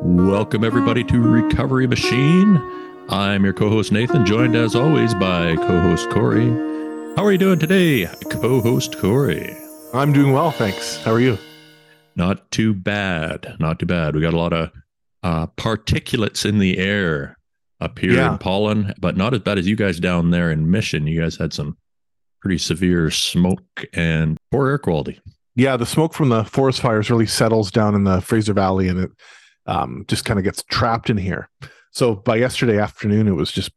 Welcome, everybody, to Recovery Machine. I'm your co host, Nathan, joined as always by co host Corey. How are you doing today, co host Corey? I'm doing well, thanks. How are you? Not too bad. Not too bad. We got a lot of uh, particulates in the air up here Yeah. in pollen, but not as bad as you guys down there in Mission. You guys had some pretty severe smoke and poor air quality. Yeah, the smoke from the forest fires really settles down in the Fraser Valley and it um, just kind of gets trapped in here. So by yesterday afternoon, it was just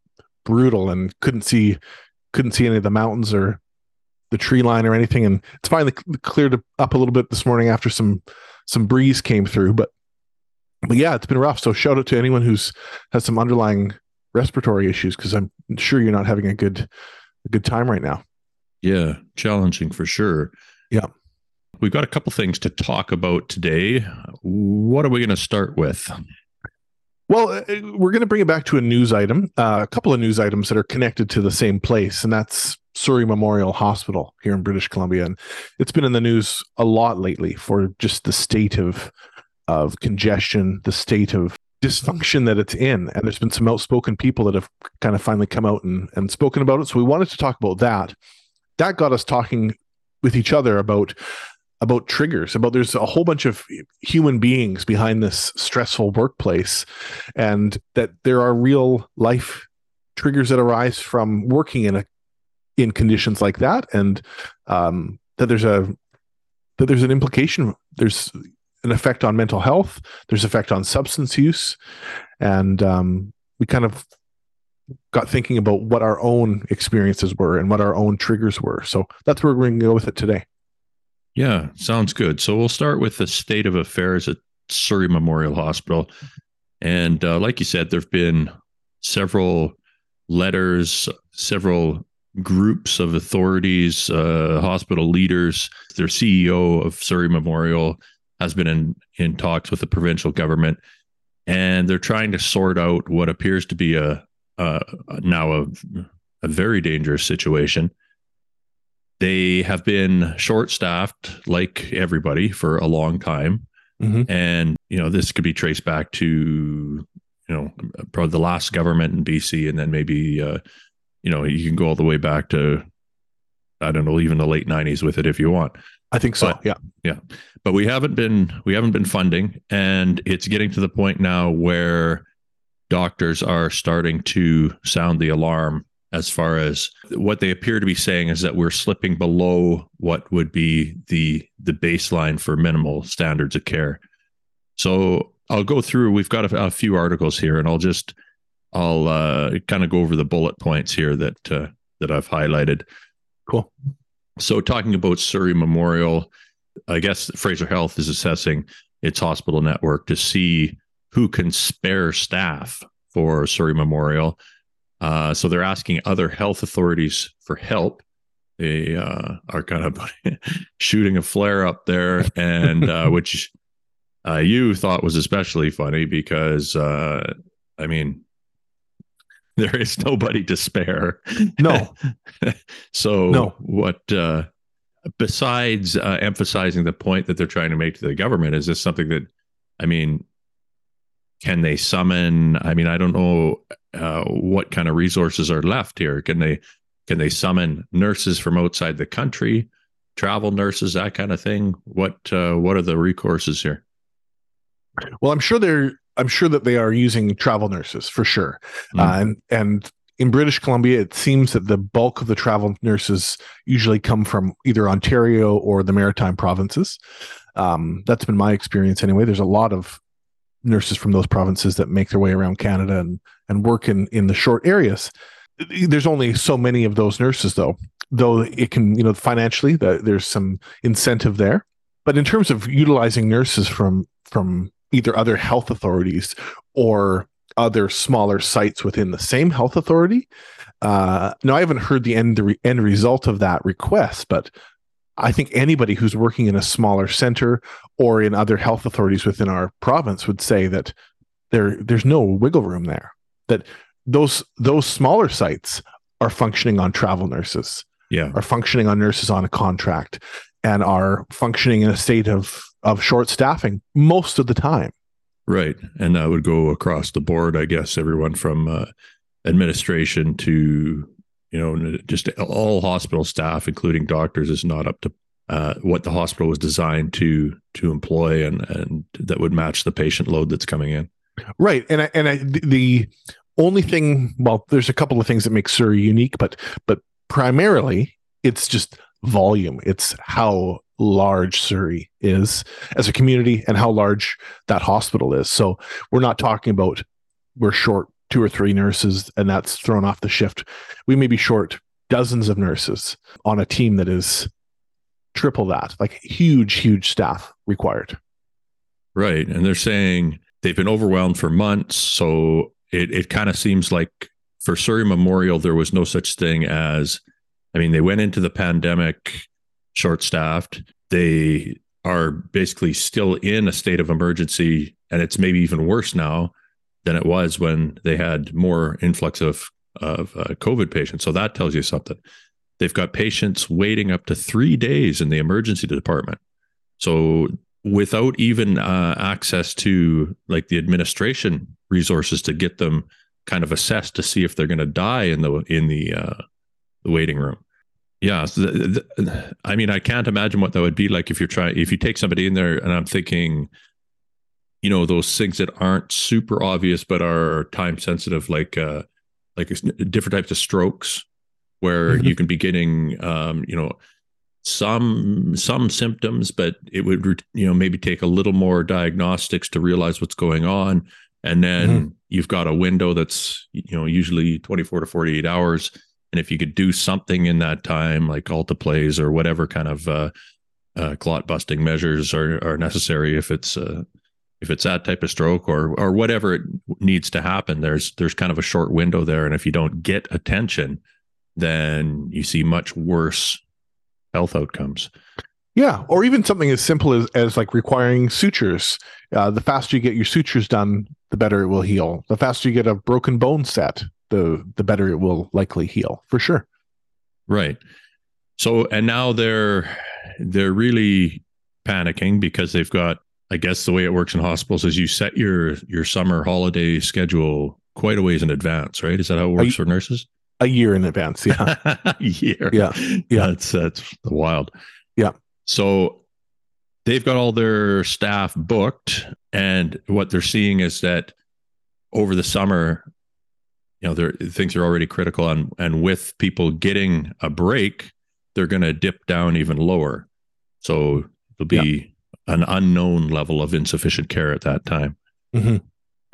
brutal and couldn't see couldn't see any of the mountains or the tree line or anything. And it's finally cleared up a little bit this morning after some some breeze came through. But but yeah, it's been rough. So shout out to anyone who's has some underlying respiratory issues because I'm sure you're not having a good a good time right now. Yeah, challenging for sure. Yeah. We've got a couple things to talk about today. What are we going to start with? Well, uh, we're going to bring it back to a news item, uh, a couple of news items that are connected to the same place, and that's Surrey Memorial Hospital here in British Columbia. And it's been in the news a lot lately for just the state of of congestion, the state of dysfunction that it's in. And there's been some outspoken people that have kind of finally come out and, and spoken about it. So we wanted to talk about that. That got us talking with each other about about triggers about there's a whole bunch of human beings behind this stressful workplace and that there are real life triggers that arise from working in a in conditions like that and um that there's a that there's an implication there's an effect on mental health there's effect on substance use and um we kind of got thinking about what our own experiences were and what our own triggers were. So that's where we're going to go with it today Yeah, sounds good. So we'll start with the state of affairs at Surrey Memorial Hospital. And uh, like you said, there have been several letters, several groups of authorities, uh, hospital leaders. Their CEO of Surrey Memorial has been in, in talks with the provincial government, and they're trying to sort out what appears to be a, a now a, a very dangerous situation they have been short staffed like everybody for a long time. Mhm. and you know this could be traced back to you know probably the last government in bc and then maybe uh you know you can go all the way back to i don't know even the late 90s with it if you want. I think so But- yeah. But we haven't been we haven't been funding and it's getting to the point now where doctors are starting to sound the alarm as far as what they appear to be saying is that we're slipping below what would be the the baseline for minimal standards of care. So i'll go through we've got a, a few articles here and i'll just i'll uh, kind of go over the bullet points here that uh, that i've highlighted. Cool. So talking about surrey memorial I guess Fraser Health is assessing its hospital network to see who can spare staff for Surrey Memorial. Uh, so they're asking other health authorities for help. They uh, are kind of shooting a flare up there, and uh, which uh, you thought was especially funny because, uh, I mean, there is nobody to spare. no so No. what uh besides uh, emphasizing the point that they're trying to make to the government is this something that i mean can they summon i mean i don't know uh, what kind of resources are left here can they can they summon nurses from outside the country travel nurses that kind of thing what uh, what are the recourses here Well, I'm sure they're I'm sure that they are using travel nurses for sure. Mm. Uh, and and in British Columbia, it seems that the bulk of the travel nurses usually come from either Ontario or the Maritime provinces. Um, that's been my experience anyway. There's a lot of nurses from those provinces that make their way around Canada and and work in in the short areas. There's only so many of those nurses, though. Though it can, you know, financially, there's some incentive there. But in terms of utilizing nurses from from either other health authorities or other smaller sites within the same health authority. Uh, now, I haven't heard the end the re- end result of that request, but I think anybody who's working in a smaller center or in other health authorities within our province would say that there there's no wiggle room there. That those those smaller sites are functioning on travel nurses, yeah are functioning on nurses on a contract, and are functioning in a state of of short staffing most of the time. Right. And that would go across the board, I guess, everyone from uh, administration to, you know, just all hospital staff, including doctors, is not up to uh, what the hospital was designed to to employ and and that would match the patient load that's coming in. Right. And I, and I, the only thing, well, there's a couple of things that make Surrey unique, but but primarily it's just volume. It's how large Surrey is as a community and how large that hospital is. So we're not talking about we're short two or three nurses and that's thrown off the shift. We may be short dozens of nurses on a team that is triple that, like huge, huge staff required. Right. And they're saying they've been overwhelmed for months. So it, it kind of seems like for Surrey Memorial, there was no such thing as, I mean, they went into the pandemic short staffed. They are basically still in a state of emergency, and it's maybe even worse now than it was when they had more influx of of uh, COVID patients. So that tells you something. They've got patients waiting up to three days in the emergency department. So without even uh, access to like the administration resources to get them kind of assessed to see if they're going to die in the in the uh, the waiting room yeah the, the, i mean i can't imagine what that would be like if you're trying if you take somebody in there and i'm thinking you know those things that aren't super obvious but are time sensitive like uh like different types of strokes where mm-hmm. you can be getting um you know some some symptoms but it would you know maybe take a little more diagnostics to realize what's going on and then mm-hmm. you've got a window that's you know usually 24 to 48 hours and if you could do something in that time, like alteplase or whatever kind of uh, uh, clot busting measures are, are necessary, if it's uh, if it's that type of stroke or or whatever it needs to happen, there's there's kind of a short window there, and if you don't get attention, then you see much worse health outcomes. Yeah, or even something as simple as, as like requiring sutures. Uh, the faster you get your sutures done, the better it will heal. The faster you get a broken bone set, the the better it will likely heal for sure. Right. So and now they're they're really panicking because they've got I guess the way it works in hospitals is you set your your summer holiday schedule quite a ways in advance, right? Is that how it works a, for nurses? A year in advance, yeah. a year. Yeah. Yeah. That's that's wild. Yeah. So they've got all their staff booked and what they're seeing is that over the summer you know, there things are already critical, and and with people getting a break, they're going to dip down even lower. So it'll be yeah. An unknown level of insufficient care at that time. Mm-hmm.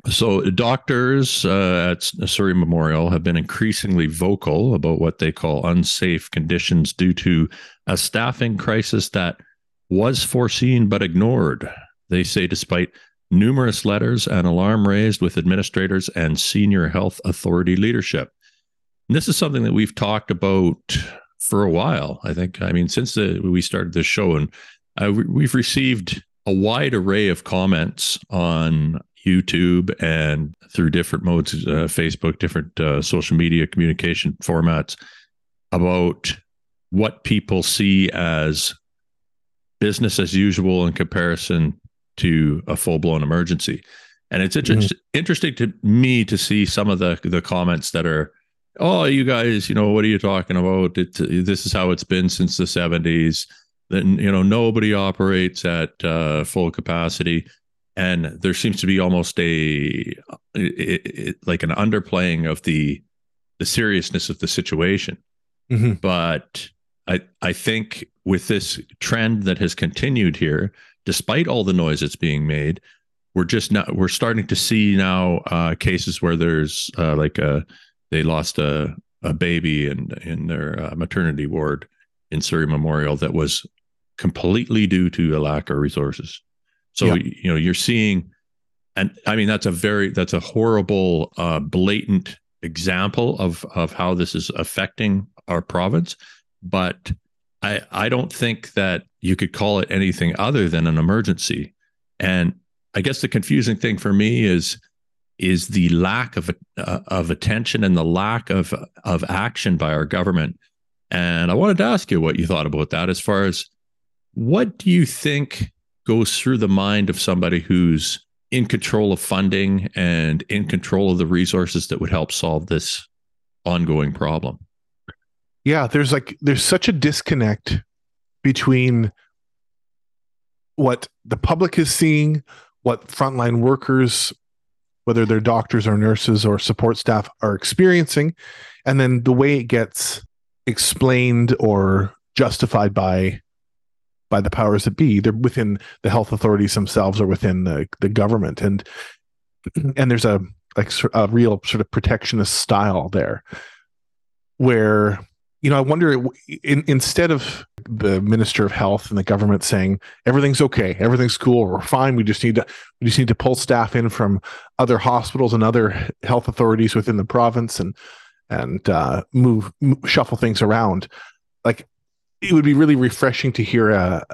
So doctors uh, at Surrey Memorial have been increasingly vocal about what they call unsafe conditions due to a staffing crisis that was foreseen but ignored. They say, despite numerous letters and alarm raised with administrators and senior health authority leadership. And this is something that we've talked about for a while. I think, I mean, since the, we started this show, and uh, we, have received a wide array of comments on YouTube and through different modes, uh, Facebook, different uh, social media communication formats about what people see as business as usual in comparison to a full blown emergency. And it's mm-hmm. inter- mm. interesting to me to see some of the the comments that are, oh, you guys, you know, what are you talking about? It, this is how it's been since the 70s that you know nobody operates at uh, full capacity and there seems to be almost a it, it, like an underplaying of the the seriousness of the situation mm-hmm. but i i think with this trend that has continued here despite all the noise that's being made we're just not we're starting to see now uh, cases where there's uh, like a they lost a a baby in in their uh, maternity ward in Surrey Memorial that was completely due to a lack of resources. So yeah. you know you're seeing, and I mean that's a very that's a horrible, uh, blatant example of of how this is affecting our province. But I I don't think that you could call it anything other than an emergency. And I guess the confusing thing for me is is the lack of uh, of attention and the lack of of action by our government. And I wanted to ask you what you thought about that as far as what do you think goes through the mind of somebody who's in control of funding and in control of the resources that would help solve this ongoing problem. Yeah, there's like there's such a disconnect between what the public is seeing, what frontline workers, whether they're doctors or nurses or support staff, are experiencing, and then the way it gets explained or justified by by the powers that be. They're within the health authorities themselves or within the, the government. And and there's a like a real sort of protectionist style there where you know i wonder in, instead of the minister of health and the government saying everything's okay everything's cool we're fine we just need to we just need to pull staff in from other hospitals and other health authorities within the province and and uh, move, move shuffle things around like it would be really refreshing to hear a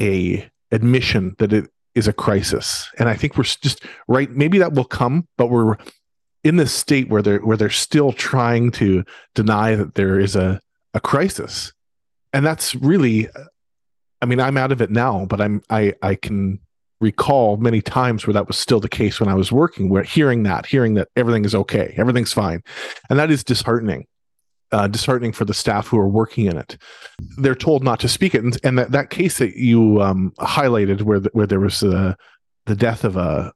a admission that it is a crisis. And i think we're just right maybe that will come but we're in this state where they're where they're still trying to deny that there is a a crisis. And that's really i mean i'm out of it now but i'm i i can recall many times where that was still the case when i was working where hearing that hearing that everything is okay everything's fine. And that is disheartening uh, disheartening for the staff who are working in it. They're told not to speak it, and, and that, that case that you um, highlighted, where the, where there was the the death of a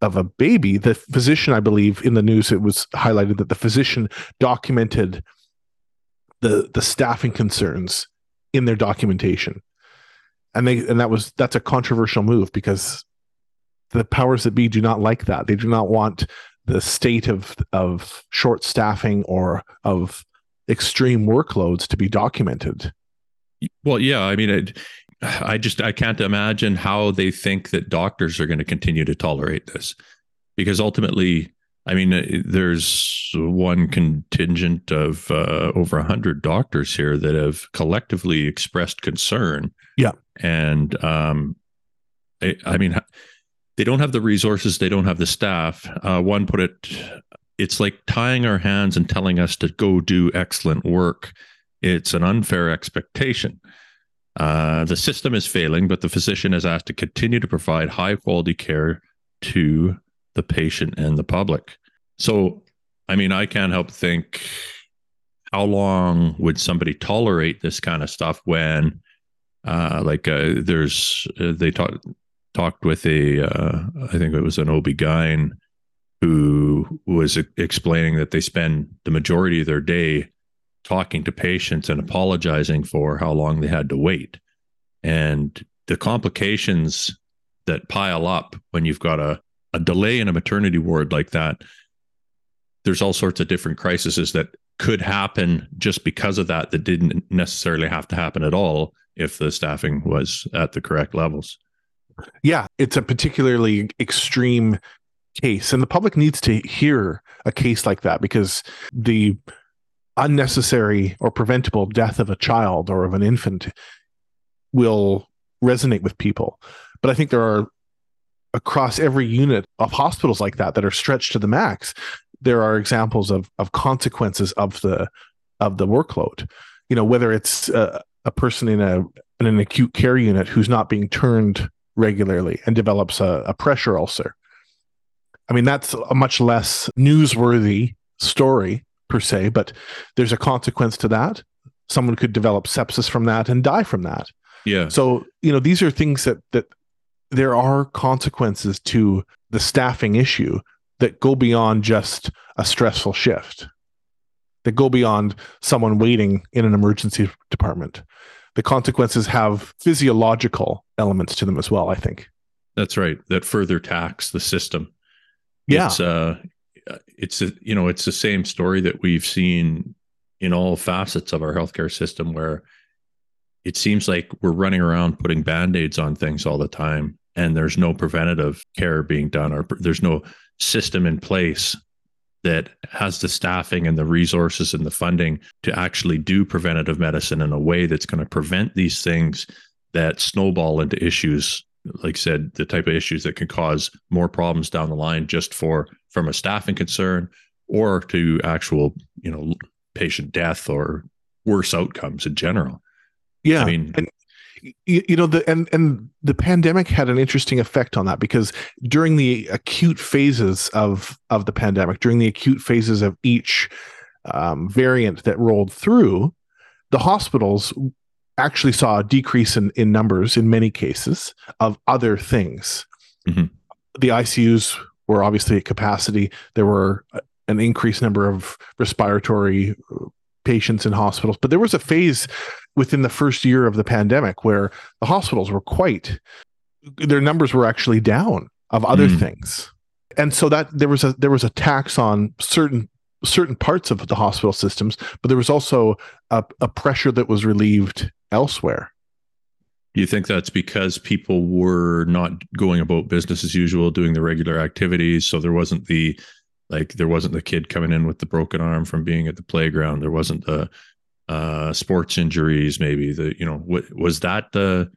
of a baby, the physician, I believe, in the news, it was highlighted that the physician documented the the staffing concerns in their documentation, and they and that was that's a controversial move because the powers that be do not like that. They do not want the state of of short staffing or of extreme workloads to be documented. Well, yeah, I mean, it, I just I can't imagine how they think that doctors are going to continue to tolerate this, because ultimately, I mean, uh, there's one contingent of uh, over a hundred doctors here that have collectively expressed concern. Yeah, and um, I, I mean, they don't have the resources, they don't have the staff. Uh, one put it it's like tying our hands and telling us to go do excellent work. It's an unfair expectation. Uh, the system is failing, but the physician is asked to continue to provide high quality care to the patient and the public. So, I mean, I can't help think how long would somebody tolerate this kind of stuff when, uh, like, uh, there's, uh, they talked talked with a, uh, I think it was an OB-GYN who was explaining that they spend the majority of their day talking to patients and apologizing for how long they had to wait. And the complications that pile up when you've got a, a delay in a maternity ward like that, there's all sorts of different crises that could happen just because of that, that didn't necessarily have to happen at all if the staffing was at the correct levels. Yeah, it's a particularly extreme case and the public needs to hear a case like that because the unnecessary or preventable death of a child or of an infant will resonate with people. But i think there are across every unit of hospitals like that that are stretched to the max there are examples of of consequences of the of the workload. You know whether it's a, a person in a in an acute care unit who's not being turned regularly and develops a, a pressure ulcer I mean, that's a much less newsworthy story per se, but there's a consequence to that. Someone could develop sepsis from that and die from that. Yeah. So, you know, these are things that that there are consequences to the staffing issue that go beyond just a stressful shift. That go beyond someone waiting in an emergency department. The consequences have physiological elements to them as well, I think. That's right. That further tax the system. Yeah. It's uh it's a, you know, it's the same story that we've seen in all facets of our healthcare system where it seems like we're running around putting band-aids on things all the time and there's no preventative care being done or there's no system in place that has the staffing and the resources and the funding to actually do preventative medicine in a way that's going to prevent these things that snowball into issues like I said, the type of issues that can cause more problems down the line just for from a staffing concern or to actual, you know, patient death or worse outcomes in general. Yeah. I mean, and you, you know the and and the pandemic had an interesting effect on that because during the acute phases of of the pandemic during the acute phases of each um, variant that rolled through the hospitals actually saw a decrease in, in numbers in many cases of other things mm-hmm. the icus were obviously at capacity there were an increased number of respiratory patients in hospitals but there was a phase within the first year of the pandemic where the hospitals were quite their numbers were actually down of other mm. things and so that there was a there was a tax on certain certain parts of the hospital systems but there was also a, a pressure that was relieved elsewhere. Do you think that's because people were not going about business as usual doing the regular activities? So there wasn't the like there wasn't the kid coming in with the broken arm from being at the playground. There wasn't the uh, sports injuries, maybe the you know what was that the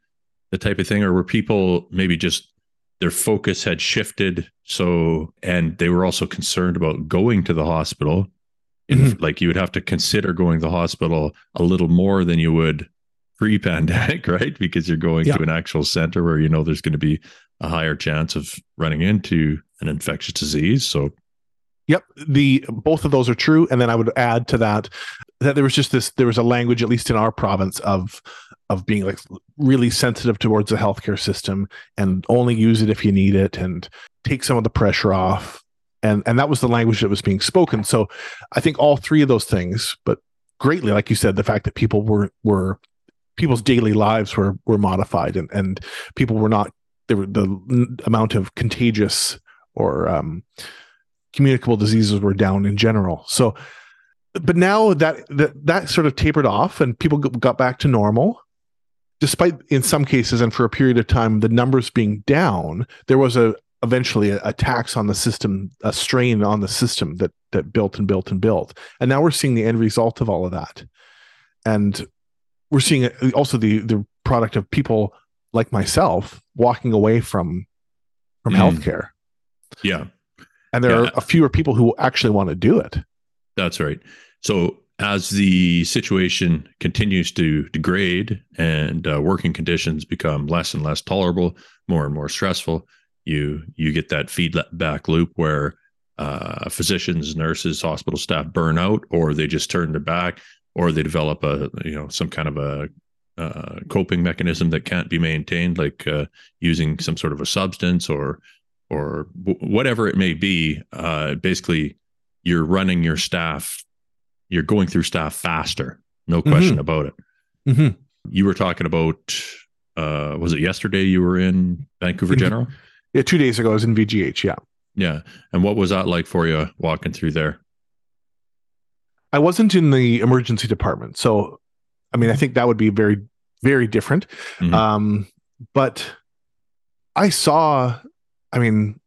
the type of thing, or were people maybe just their focus had shifted so and they were also concerned about going to the hospital? Mm-hmm. like you would have to consider going to the hospital a little more than you would pre-pandemic right? Because you're going yeah. to an actual center where you know there's going to be a higher chance of running into an infectious disease so. Yep, the both of those are true, and then I would add to that that there was just this there was a language at least in our province of of being like really sensitive towards the healthcare system and only use it if you need it and take some of the pressure off. And and that was the language that was being spoken. So i think all three of those things but greatly like you said the fact that people were were people's daily lives were were modified and and people were not there were the amount of contagious or um communicable diseases were down in general. So, but now that that, that sort of tapered off and people got back to normal, despite in some cases and for a period of time the numbers being down, there was a eventually a, a tax on the system, a strain on the system that that built and built and built. And now we're seeing the end result of all of that. And we're seeing also the the product of people like myself walking away from from mm. healthcare. Yeah and there yeah. are a fewer people who actually want to do it. That's right. So as the situation continues to degrade and uh, working conditions become less and less tolerable, more and more stressful, you you get that feedback loop where uh, physicians, nurses, hospital staff burn out, or they just turn their back, or they develop a you know some kind of a uh, coping mechanism that can't be maintained, like uh, using some sort of a substance or or whatever it may be uh, basically you're running your staff you're going through staff faster no mm-hmm. question mm-hmm. about it mm-hmm. you were talking about uh, was it yesterday you were in vancouver in, general yeah two days ago i was in vgh yeah yeah and what was that like for you walking through there i wasn't in the emergency department so i mean i think that would be very very different mm-hmm. um, but i saw I mean,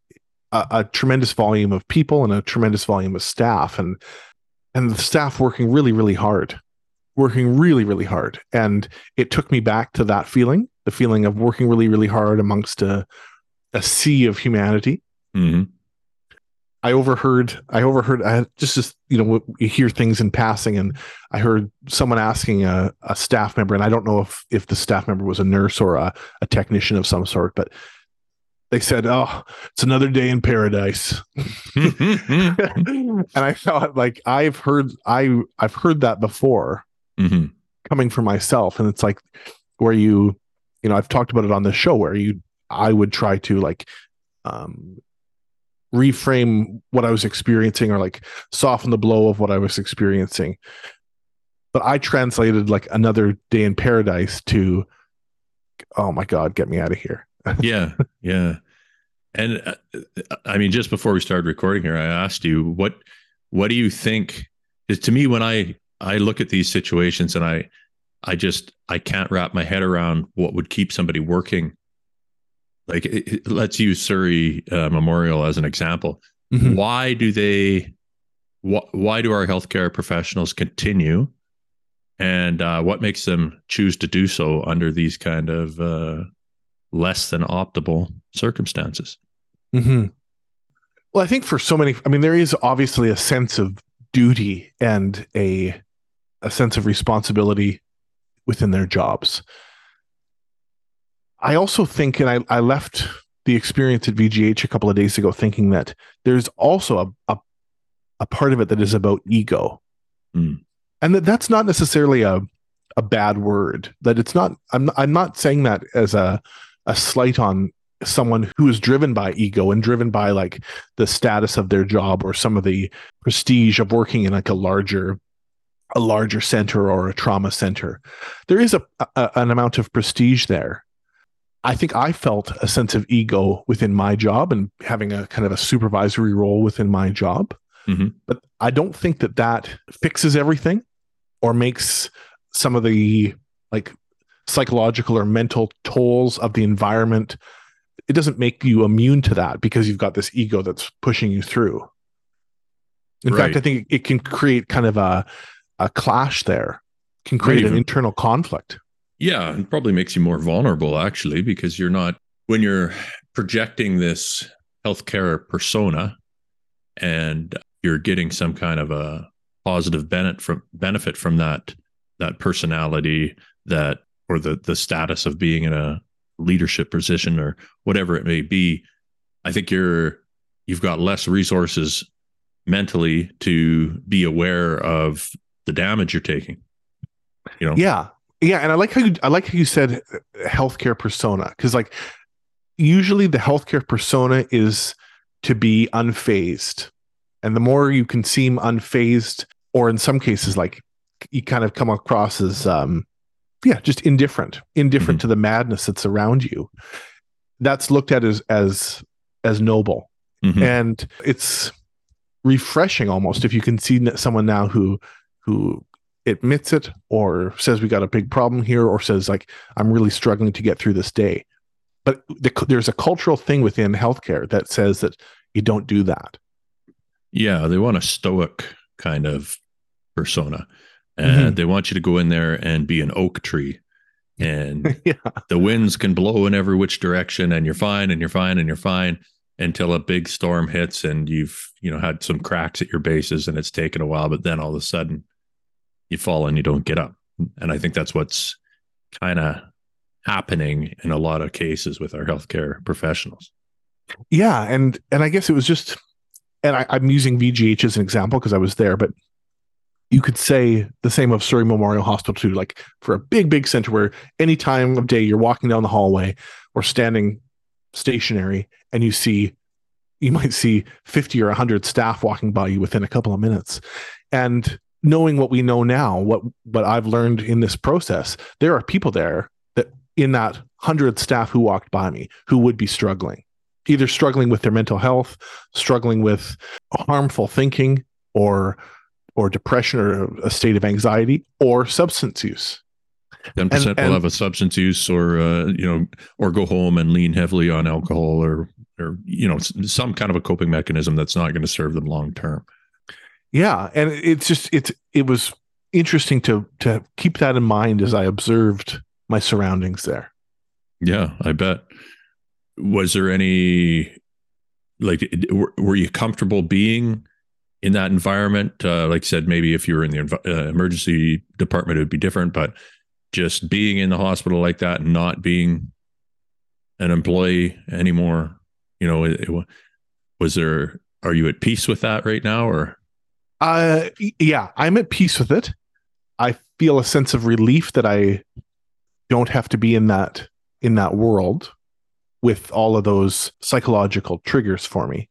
a, a, tremendous volume of people and a tremendous volume of staff, and and the staff working really, really hard, working really, really hard. And it took me back to that feeling, the feeling of working really, really hard amongst a a sea of humanity. Mm-hmm. I overheard, I overheard, I just, just, you know, you hear things in passing and I heard someone asking a, a staff member, and I don't know if, if the staff member was a nurse or a, a technician of some sort, but they said, "Oh, it's another day in paradise," and I thought, like, I've heard, I I've heard that before, mm-hmm. coming from myself, and it's like where you, you know, I've talked about it on the show where you, I would try to like, um, reframe what I was experiencing or like soften the blow of what I was experiencing, but I translated like another day in paradise to, oh my god, get me out of here yeah, yeah. And uh, I mean, just before we started recording here, I asked you what what do you think? is to me, when I I look at these situations and I I just I can't wrap my head around what would keep somebody working. Like, it, let's use Surrey uh, Memorial as an example. Mm-hmm. Why do they? Wh- why do our healthcare professionals continue? And uh, what makes them choose to do so under these kind of uh, less than optimal circumstances. Mm-hmm. Well, I think for so many, I mean, there is obviously a sense of duty and a a sense of responsibility within their jobs. I also think, and I, I left the experience at VGH a couple of days ago thinking that there's also a, a, a part of it that is about ego. Mm. And that that's not necessarily a, a bad word that it's not, I'm, I'm not saying that as a, a slight on someone who is driven by ego and driven by like the status of their job or some of the prestige of working in like a larger a larger center or a trauma center there is a, a, an amount of prestige there i think i felt a sense of ego within my job and having a kind of a supervisory role within my job mm-hmm. but i don't think that that fixes everything or makes some of the like psychological or mental tolls of the environment it doesn't make you immune to that because you've got this ego that's pushing you through in Right. fact i think it can create kind of a a clash there can create an internal conflict Yeah, and probably makes you more vulnerable actually because you're not when you're projecting this healthcare persona and you're getting some kind of a positive benefit from benefit from that that personality that or the the status of being in a leadership position or whatever it may be i think you're you've got less resources mentally to be aware of the damage you're taking you know Yeah. Yeah. And I like how you I like how you said uh, healthcare persona. Because like usually the healthcare persona is to be unfazed. And the more you can seem unfazed, or in some cases, like you kind of come across as um yeah, just indifferent, indifferent to the madness that's around you. That's looked at as as as noble. Mhm. And it's refreshing almost if you can see someone now who who admits it or says we got a big problem here or says like i'm really struggling to get through this day but the, there's a cultural thing within healthcare that says that you don't do that Yeah, they want a stoic kind of persona. And Mhm. they want you to go in there and be an oak tree. And yeah the winds can blow in every which direction and you're fine and you're fine and you're fine until a big storm hits and you've, you know, had some cracks at your bases and it's taken a while, but then all of a sudden you fall and you don't get up. And I think that's what's kind of happening in a lot of cases with our healthcare professionals. yeah and and i guess it was just and I, i'm using vgh as an example because i was there but you could say the same of surrey memorial hospital too like for a big big center where any time of day you're walking down the hallway or standing stationary and you see you might see 50 or 100 staff walking by you within a couple of minutes and knowing what we know now what what i've learned in this process there are people there that in that 100 staff who walked by me who would be struggling either struggling with their mental health struggling with harmful thinking or or depression or a state of anxiety or substance use Ten percent will have a substance use, or uh, you know, or go home and lean heavily on alcohol, or or you know, some kind of a coping mechanism that's not going to serve them long term. Yeah and it's just it's it was interesting to to keep that in mind as i observed my surroundings there Yeah, I bet. Was there any like were, you comfortable being in that environment? Uh, like I said, maybe if you were in the uh, emergency department, it would be different. But just being in the hospital like that and not being an employee anymore, you know, it, it, was there? Are you at peace with that right now, or Uh, yeah, I'm at peace with it. I feel a sense of relief that I don't have to be in that in that world with all of those psychological triggers for me.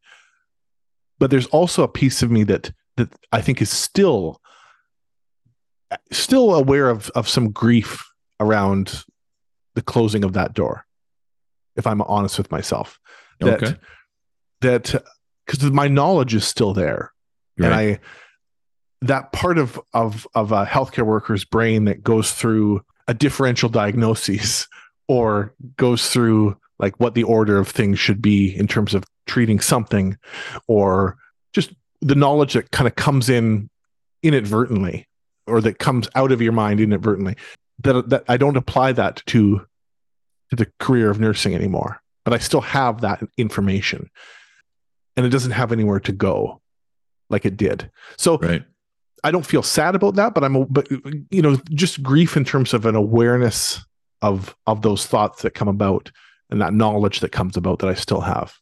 But there's also a piece of me that that I think is still still aware of of some grief around the closing of that door. If I'm honest with myself, that okay, that because my knowledge is still there and? I that part of of of a healthcare worker's brain that goes through a differential diagnosis or goes through like what the order of things should be in terms of treating something or just the knowledge that kind of comes in inadvertently or that comes out of your mind inadvertently that that I don't apply that to to the career of nursing anymore but I still have that information and it doesn't have anywhere to go like it did so right. I don't feel sad about that, but I'm, but you know, just grief in terms of an awareness of of those thoughts that come about and that knowledge that comes about that I still have.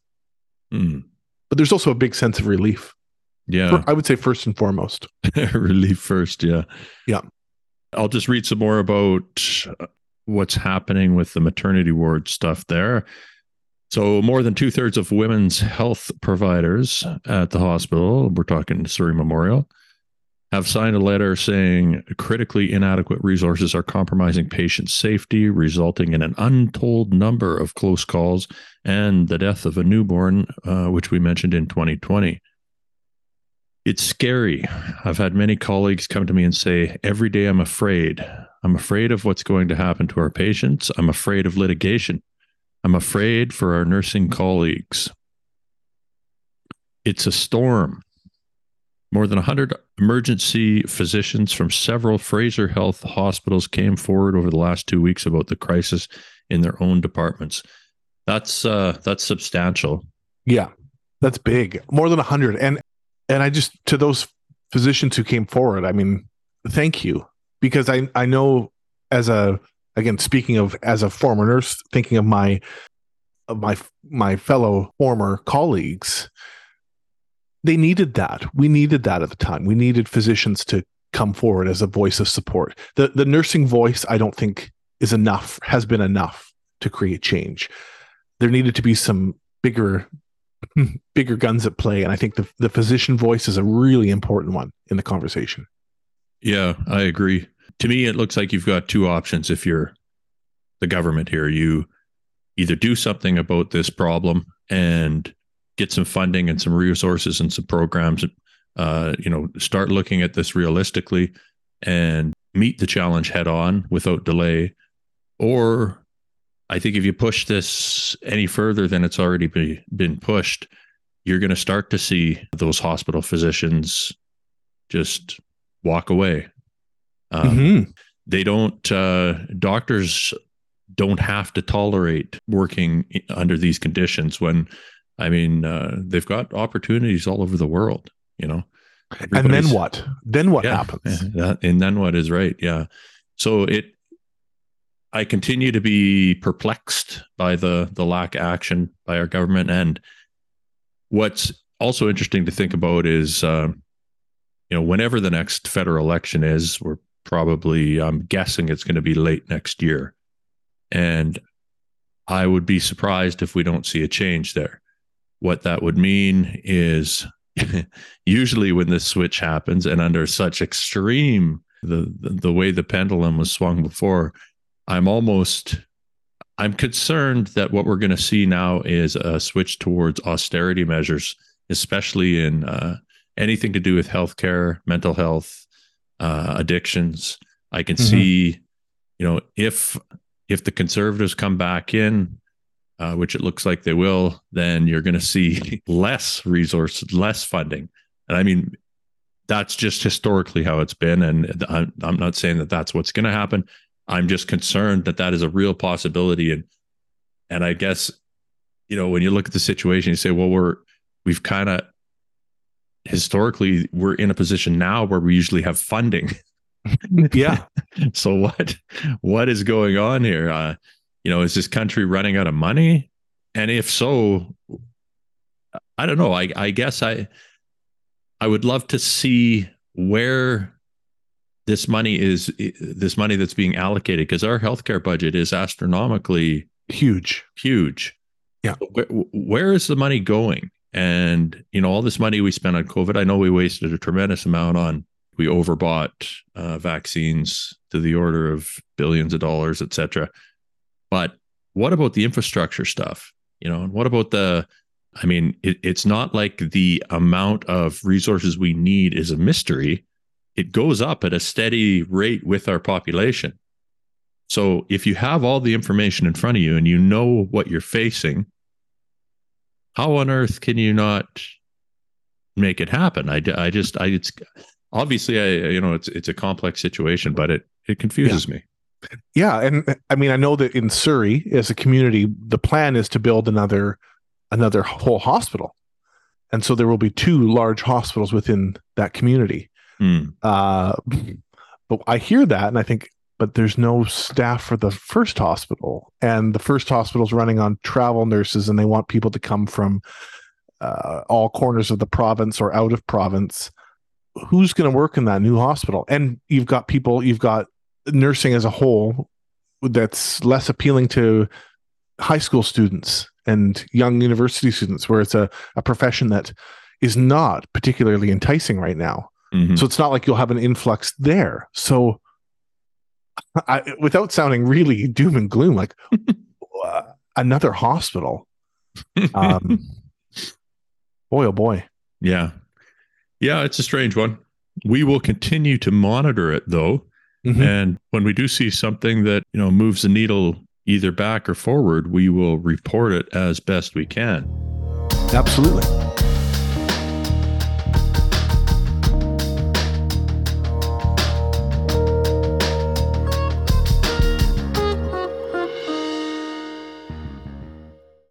Hmm. But there's also a big sense of relief. Yeah. I would say first and foremost. relief first. Yeah. Yeah. I'll just read some more about what's happening with the maternity ward stuff there. So, more than two thirds of women's health providers at the hospital, we're talking Surrey Memorial, have signed a letter saying critically inadequate resources are compromising patient safety, resulting in an untold number of close calls and the death of a newborn, uh, which we mentioned in 2020. It's scary. I've had many colleagues come to me and say, every day I'm afraid. I'm afraid of what's going to happen to our patients. I'm afraid of litigation. I'm afraid for our nursing colleagues. It's a storm. More than 100 emergency physicians from several Fraser Health hospitals came forward over the last two weeks about the crisis in their own departments. That's uh, that's substantial. Yeah, that's big. More than 100. And and I just to those physicians who came forward, I mean, thank you because I I know as a again speaking of as a former nurse, thinking of my of my my fellow former colleagues, they needed that. We needed that at the time. We needed physicians to come forward as a voice of support. The the nursing voice, I don't think is enough, has been enough to create change. There needed to be some bigger bigger guns at play. And I think the, the physician voice is a really important one in the conversation. Yeah, I agree. To me, it looks like you've got two options if you're the government here. You either do something about this problem and get some funding and some resources and some programs, uh, you know, start looking at this realistically and meet the challenge head on without delay. Or I think if you push this any further than it's already be, been pushed, you're going to start to see those hospital physicians just walk away. Um, mm-hmm. They don't, uh, doctors don't have to tolerate working under these conditions when, I mean, uh, they've got opportunities all over the world, you know. And then what? Then what yeah, happens? That, and then what is right? Yeah. So it I continue to be perplexed by the the lack of action by our government. And what's also interesting to think about is, uh, you know, whenever the next federal election is, we're probably, I'm guessing it's going to be late next year, and I would be surprised if we don't see a change there. What that would mean is, usually when this switch happens, and under such extreme the, the way the pendulum was swung before I'm almost I'm concerned that what we're going to see now is a switch towards austerity measures, especially in uh, anything to do with healthcare, mental health, uh, addictions. I can mm-hmm. see, you know, if if the conservatives come back in, uh, which it looks like they will, then you're going to see less resources, less funding. And I mean, that's just historically how it's been. And I'm, I'm not saying that that's what's going to happen. I'm just concerned that that is a real possibility. And and I guess you know when you look at the situation, you say, well, we're we've kind of historically we're in a position now where we usually have funding. yeah. so what what is going on here? Uh, you know, is this country running out of money? And if so, I don't know. I I guess I I would love to see where this money is this money that's being allocated because our healthcare budget is astronomically huge huge yeah where, where is the money going and you know all this money we spent on covid i know we wasted a tremendous amount on we overbought uh, vaccines to the order of billions of dollars et cetera. but what about the infrastructure stuff you know and what about the i mean it, it's not like the amount of resources we need is a mystery it goes up at a steady rate with our population. So if you have all the information in front of you and you know what you're facing, how on earth can you not make it happen? I, I just, I, it's obviously, I, you know, it's, it's a complex situation, but it, it confuses yeah. me. Yeah. And I mean, I know that in Surrey as a community, the plan is to build another, another whole hospital. And so there will be two large hospitals within that community. Mm. Uh, but I hear that and I think, but there's no staff for the first hospital. And the first hospital's running on travel nurses, and they want people to come from uh, all corners of the province or out of province. Who's going to work in that new hospital? And you've got people, you've got nursing as a whole that's less appealing to high school students and young university students, where it's a, a profession that is not particularly enticing right now. Mm-hmm. So it's not like you'll have an influx there. So, I, without sounding really doom and gloom, like uh, another hospital. Um, boy, oh boy. Yeah. Yeah, it's a strange one. We will continue to monitor it though. Mm-hmm. And when we do see something that, you know, moves the needle either back or forward, we will report it as best we can. Absolutely.